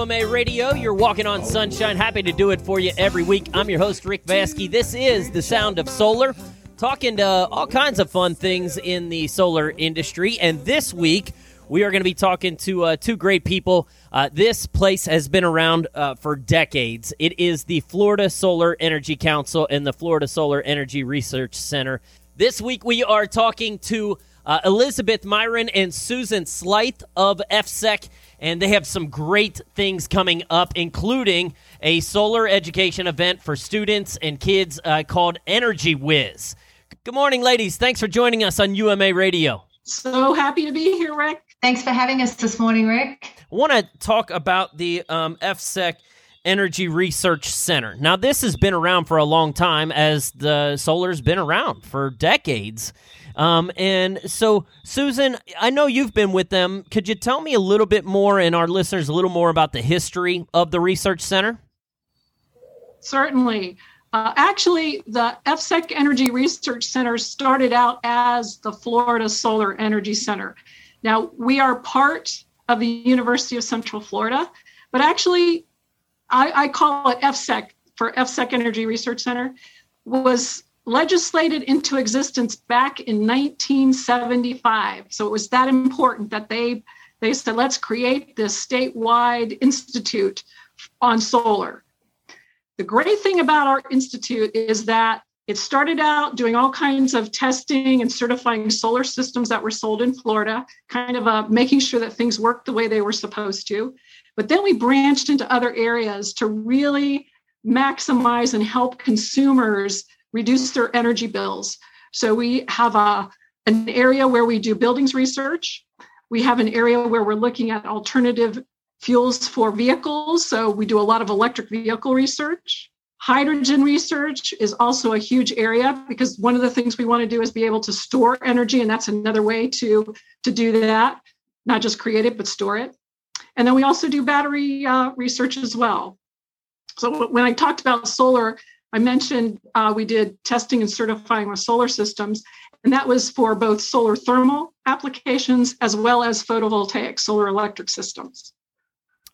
UMA Radio. You're walking on sunshine. Happy to do it for you every week. I'm your host, Rick Vaskey. This is The Sound of Solar, talking to all kinds of fun things in the solar industry. And this week, we are going to be talking to uh, two great people. Uh, this place has been around uh, for decades. It is the Florida Solar Energy Council and the Florida Solar Energy Research Center. This week, we are talking to uh, Elizabeth Myron and Susan Schleith of FSEC, and they have some great things coming up, including a solar education event for students and kids uh, called Energy Whiz. Good morning, ladies. Thanks for joining us on UMA Radio. So happy to be here, Rick. Thanks for having us this morning, Rick. I want to talk about the um, FSEC Energy Research Center. Now, this has been around for a long time, as the solar's been around for decades. Um, and so, Susan, I know you've been with them. Could you tell me a little bit more and our listeners a little more about the history of the Research Center? Certainly. Uh, actually, the FSEC Energy Research Center started out as the Florida Solar Energy Center. Now, we are part of the University of Central Florida, but actually, I, I call it FSEC for FSEC Energy Research Center, was legislated into existence back in 1975. So it was that important that they they said let's create this statewide institute on solar. The great thing about our institute is that it started out doing all kinds of testing and certifying solar systems that were sold in Florida, kind of uh, making sure that things worked the way they were supposed to. But then we branched into other areas to really maximize and help consumers reduce their energy bills. So we have a, an area where we do buildings research. We have an area where we're looking at alternative fuels for vehicles. So we do a lot of electric vehicle research. Hydrogen research is also a huge area because one of the things we want to do is be able to store energy, and that's another way to, to do that, not just create it, but store it. And then we also do battery uh, research as well. So when I talked about solar, I mentioned uh, we did testing and certifying with solar systems, and that was for both solar thermal applications as well as photovoltaic solar electric systems.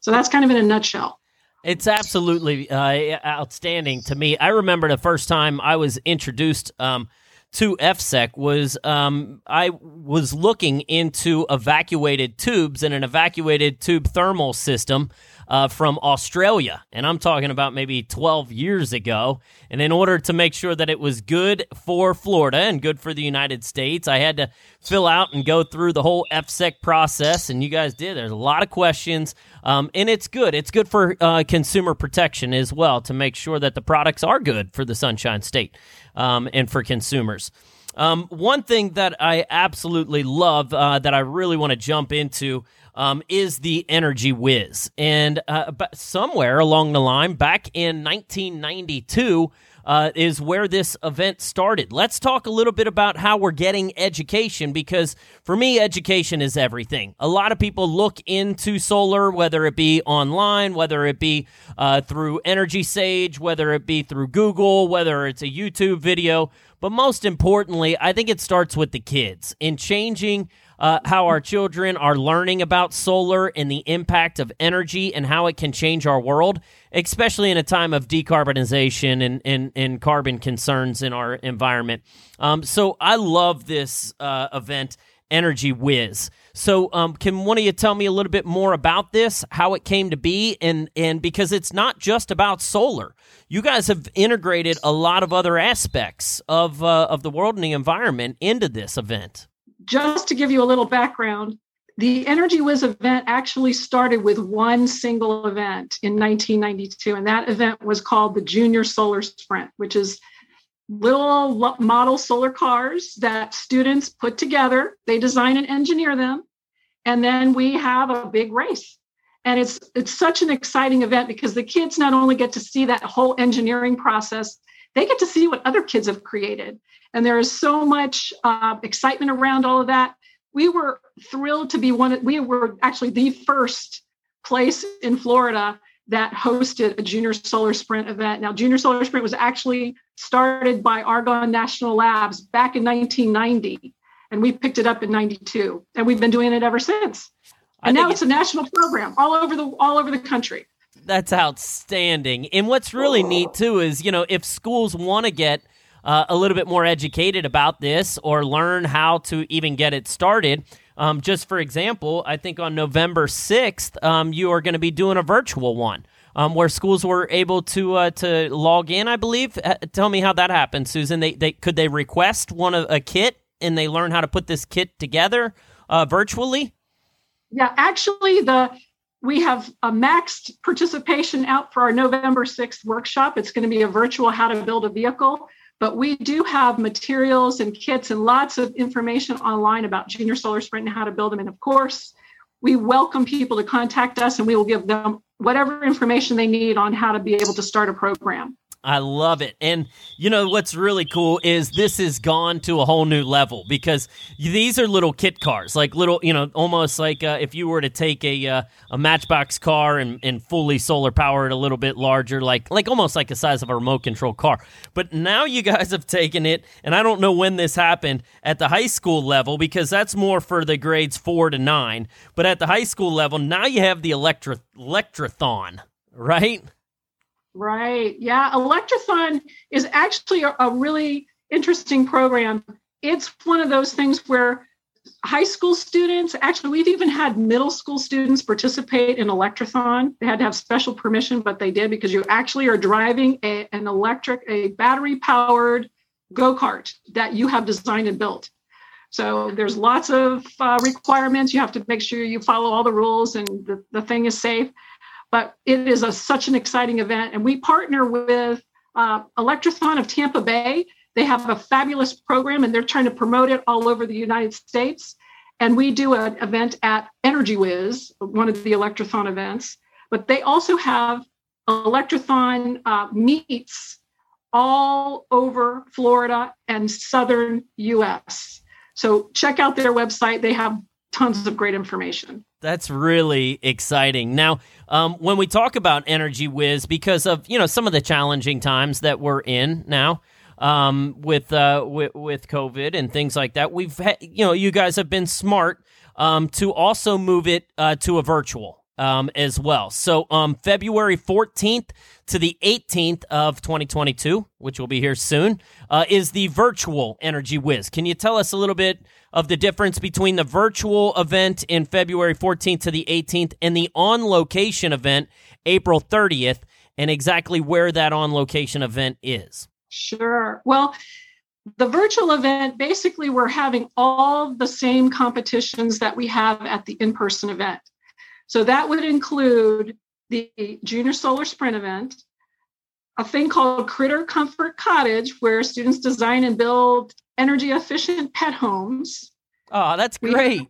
So that's kind of in a nutshell. It's absolutely uh, outstanding to me. I remember the first time I was introduced um, to FSEC was um, I was looking into evacuated tubes and an evacuated tube thermal system uh, from Australia. And I'm talking about maybe 12 years ago. And in order to make sure that it was good for Florida and good for the United States, I had to fill out and go through the whole FSEC process. And you guys did. There's a lot of questions. Um, and it's good. It's good for uh, consumer protection as well to make sure that the products are good for the Sunshine State um, and for consumers. Um, one thing that I absolutely love uh, that I really want to jump into um, is the Energy Whiz. And uh, somewhere along the line, back in 1992, uh, is where this event started. Let's talk a little bit about how we're getting education because for me, education is everything. A lot of people look into solar, whether it be online, whether it be uh, through Energy Sage, whether it be through Google, whether it's a YouTube video. But most importantly, I think it starts with the kids in changing uh, how our children are learning about solar and the impact of energy and how it can change our world, especially in a time of decarbonization and, and, and carbon concerns in our environment. Um, so I love this uh, event, Energy Whiz. So, um, can one of you tell me a little bit more about this, how it came to be, and and because it's not just about solar, you guys have integrated a lot of other aspects of uh, of the world and the environment into this event just to give you a little background, the Energy Whiz event actually started with one single event in 1992, and that event was called the Junior Solar Sprint, which is little model solar cars that students put together. They design and engineer them, and then we have a big race. And it's it's such an exciting event because the kids not only get to see that whole engineering process, they get to see what other kids have created. And there is so much uh, excitement around all of that. We were thrilled to be one of, we were actually the first place in Florida that hosted a junior solar sprint event. Now, junior solar sprint was actually started by Argonne National Labs back in 1990, and we picked it up in 92, and we've been doing it ever since. and now it's a national program all over the all over the country. That's outstanding. And what's really neat too is you know if schools want to get uh, a little bit more educated about this or learn how to even get it started. Um, just for example, I think on November 6th, um, you are going to be doing a virtual one um, where schools were able to uh, to log in. I believe. Uh, tell me how that happened, Susan. They they could they request one of a kit and they learn how to put this kit together uh, virtually. Yeah, actually, the we have a maxed participation out for our November 6th workshop. It's going to be a virtual how to build a vehicle, but we do have materials and kits and lots of information online about Junior Solar Sprint and how to build them. And of course, we welcome people to contact us and we will give them whatever information they need on how to be able to start a program. I love it. And you know what's really cool is this has gone to a whole new level because these are little kit cars, like little, you know, almost like uh, if you were to take a uh, a Matchbox car and, and fully solar powered a little bit larger, like like almost like the size of a remote control car. But now you guys have taken it, and I don't know when this happened at the high school level because that's more for the grades four to nine. But at the high school level, now you have the electro electrothon, right? Right. Yeah. Electrothon is actually a, a, really interesting program. It's one of those things where high school students, actually, we've even had middle school students participate in Electrothon. They had to have special permission, but they did because you actually are driving a, an electric, a battery powered go kart that you have designed and built. So there's lots of uh, requirements. You have to make sure you follow all the rules and the, the thing is safe but it is a, such an exciting event. And we partner with uh, Electrothon of Tampa Bay. They have a fabulous program and they're trying to promote it all over the United States. And we do an event at Energy Whiz, one of the Electrothon events. But they also have Electrothon uh, meets all over Florida and southern US. So check out their website. They have tons of great information. That's really exciting. Now, um, when we talk about Energy Whiz, because of you know some of the challenging times that we're in now um, with, uh, with with COVID and things like that, we've ha- you know you guys have been smart um, to also move it uh, to a virtual um, as well. So um, February 14th to the 18th of 2022, which will be here soon, uh, is the virtual Energy Whiz. Can you tell us a little bit of the difference between the virtual event in February 14th to the 18th and the on location event April 30th and exactly where that on location event is. Sure. Well, the virtual event basically we're having all the same competitions that we have at the in person event. So that would include the Junior Solar Sprint event, a thing called Critter Comfort Cottage, where students design and build energy efficient pet homes. Oh, that's great. We,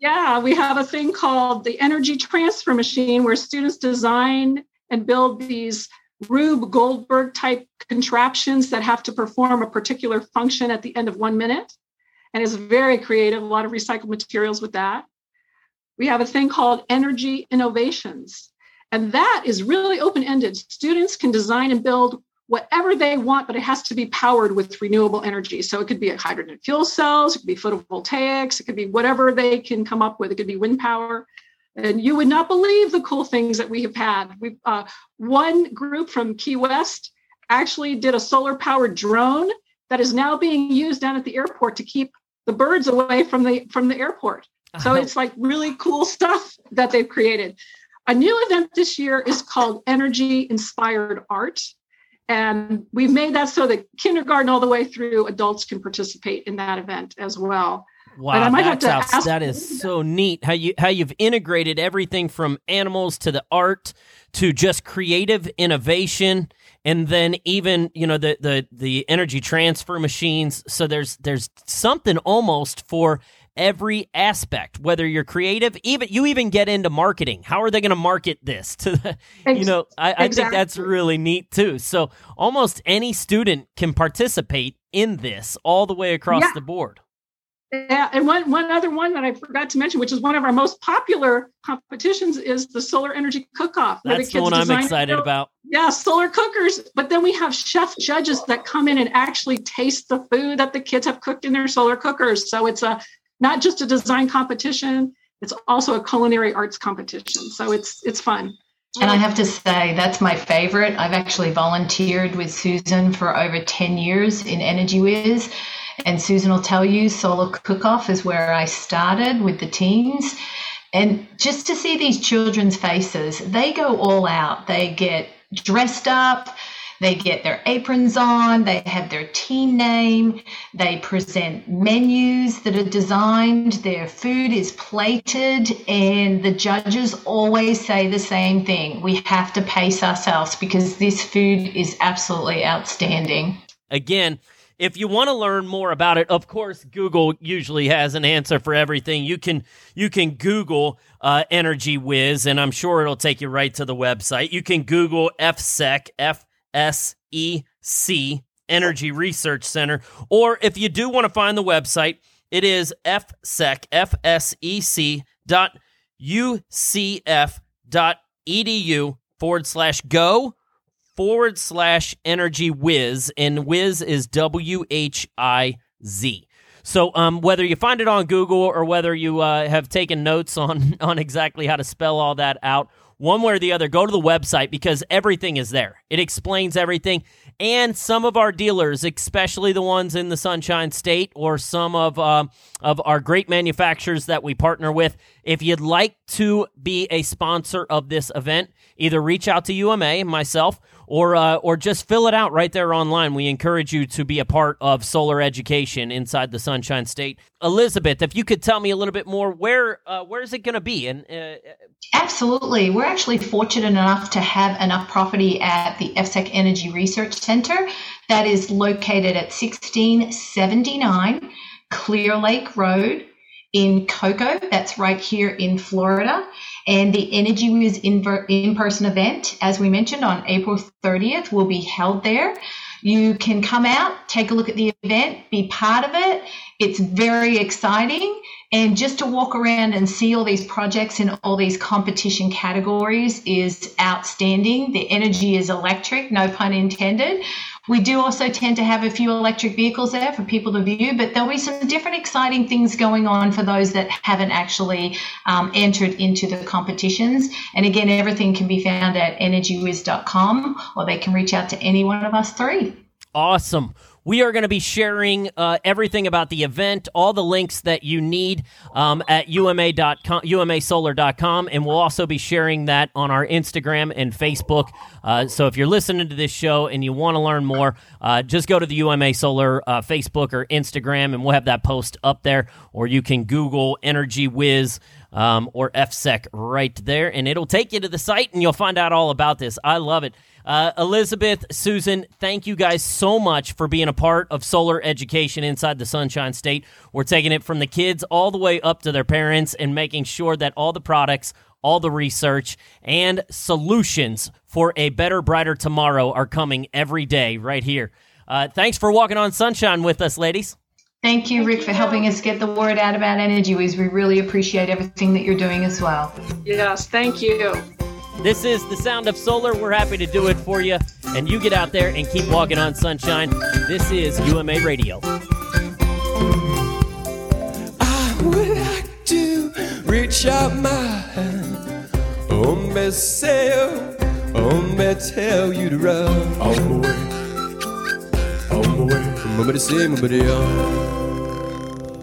yeah, we have a thing called the Energy Transfer Machine, where students design and build these Rube Goldberg type contraptions that have to perform a particular function at the end of one minute. And it's very creative, a lot of recycled materials with that. We have a thing called Energy Innovations, and that is really open ended. Students can design and build whatever they want, but it has to be powered with renewable energy. So it could be a hydrogen fuel cells, it could be photovoltaics, it could be whatever they can come up with. It could be wind power. And you would not believe the cool things that we have had. We uh, one group from Key West actually did a solar powered drone that is now being used down at the airport to keep the birds away from the from the airport. So it's like really cool stuff that they've created. A new event this year is called Energy Inspired Art. And we've made that so that kindergarten all the way through adults can participate in that event as well. Wow, that's ask- that is so neat how you how you've integrated everything from animals to the art to just creative innovation and then even you know the the the energy transfer machines so there's there's something almost for every aspect whether you're creative even you even get into marketing how are they going to market this to the you know I, I think that's really neat too so almost any student can participate in this all the way across yeah. the board yeah, and one one other one that I forgot to mention, which is one of our most popular competitions, is the solar energy cook-off. That's the, the one I'm excited about. Yeah, solar cookers. But then we have chef judges that come in and actually taste the food that the kids have cooked in their solar cookers. So it's a not just a design competition, It's also a culinary arts competition, so it's it's fun. And I have to say, that's my favorite. I've actually volunteered with Susan for over 10 years in Energy Whiz. And Susan will tell you, Solar Cook Off is where I started with the teens. And just to see these children's faces, they go all out. They get dressed up, they get their aprons on, they have their team name, they present menus that are designed, their food is plated, and the judges always say the same thing we have to pace ourselves because this food is absolutely outstanding. Again, if you want to learn more about it, of course, Google usually has an answer for everything. You can you can Google uh, Energy Whiz, and I'm sure it'll take you right to the website. You can Google FSEC, F S E C, Energy Research Center, or if you do want to find the website, it is FSEC, F S E C dot UCF dot edu forward slash go forward slash energy whiz, and whiz is W H I Z. So um, whether you find it on Google or whether you uh, have taken notes on on exactly how to spell all that out, one way or the other, go to the website because everything is there. It explains everything. And some of our dealers, especially the ones in the Sunshine State or some of uh, of our great manufacturers that we partner with, if you'd like to be a sponsor of this event, either reach out to UMA, myself, or uh, or just fill it out right there online. We encourage you to be a part of solar education inside the Sunshine State. Elizabeth, if you could tell me a little bit more, where uh, where is it going to be? And uh, absolutely, we're actually fortunate enough to have enough property at the FSEC Energy Research Center that is located at 1679 Clear Lake Road in Cocoa. That's right here in Florida. And the Energy Whiz in person event, as we mentioned, on April 30th, will be held there. You can come out, take a look at the event, be part of it. It's very exciting. And just to walk around and see all these projects in all these competition categories is outstanding. The energy is electric, no pun intended. We do also tend to have a few electric vehicles there for people to view, but there'll be some different exciting things going on for those that haven't actually um, entered into the competitions. And again, everything can be found at energywhiz.com or they can reach out to any one of us three. Awesome. We are going to be sharing uh, everything about the event, all the links that you need um, at uma.com, umasolar.com, and we'll also be sharing that on our Instagram and Facebook. Uh, so if you're listening to this show and you want to learn more, uh, just go to the UMA Solar uh, Facebook or Instagram, and we'll have that post up there. Or you can Google Energy Whiz um, or FSEC right there, and it'll take you to the site, and you'll find out all about this. I love it. Uh, Elizabeth, Susan, thank you guys so much for being a part of solar education inside the Sunshine State. We're taking it from the kids all the way up to their parents and making sure that all the products, all the research, and solutions for a better, brighter tomorrow are coming every day right here. Uh, thanks for walking on sunshine with us, ladies. Thank you, Rick, for helping us get the word out about Energy Whiz. We really appreciate everything that you're doing as well. Yes, thank you. This is the sound of solar. We're happy to do it for you. And you get out there and keep walking on sunshine. This is UMA Radio. I would like to reach out my hand. Oh, me say, oh, me tell you to run. On my way.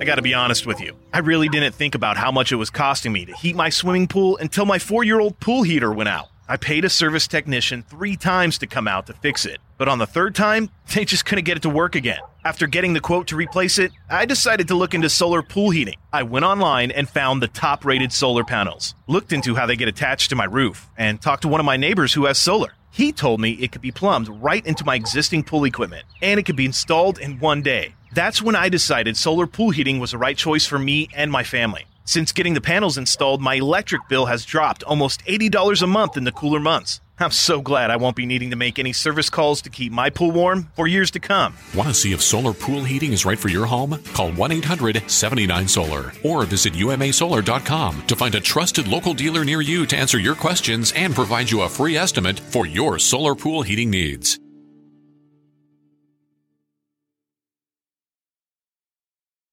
I gotta be honest with you. I really didn't think about how much it was costing me to heat my swimming pool until my four year old pool heater went out. I paid a service technician three times to come out to fix it, but on the third time, they just couldn't get it to work again. After getting the quote to replace it, I decided to look into solar pool heating. I went online and found the top rated solar panels, looked into how they get attached to my roof, and talked to one of my neighbors who has solar. He told me it could be plumbed right into my existing pool equipment, and it could be installed in one day. That's when I decided solar pool heating was the right choice for me and my family. Since getting the panels installed, my electric bill has dropped almost $80 a month in the cooler months. I'm so glad I won't be needing to make any service calls to keep my pool warm for years to come. Want to see if solar pool heating is right for your home? Call 1 800 79 Solar or visit umasolar.com to find a trusted local dealer near you to answer your questions and provide you a free estimate for your solar pool heating needs.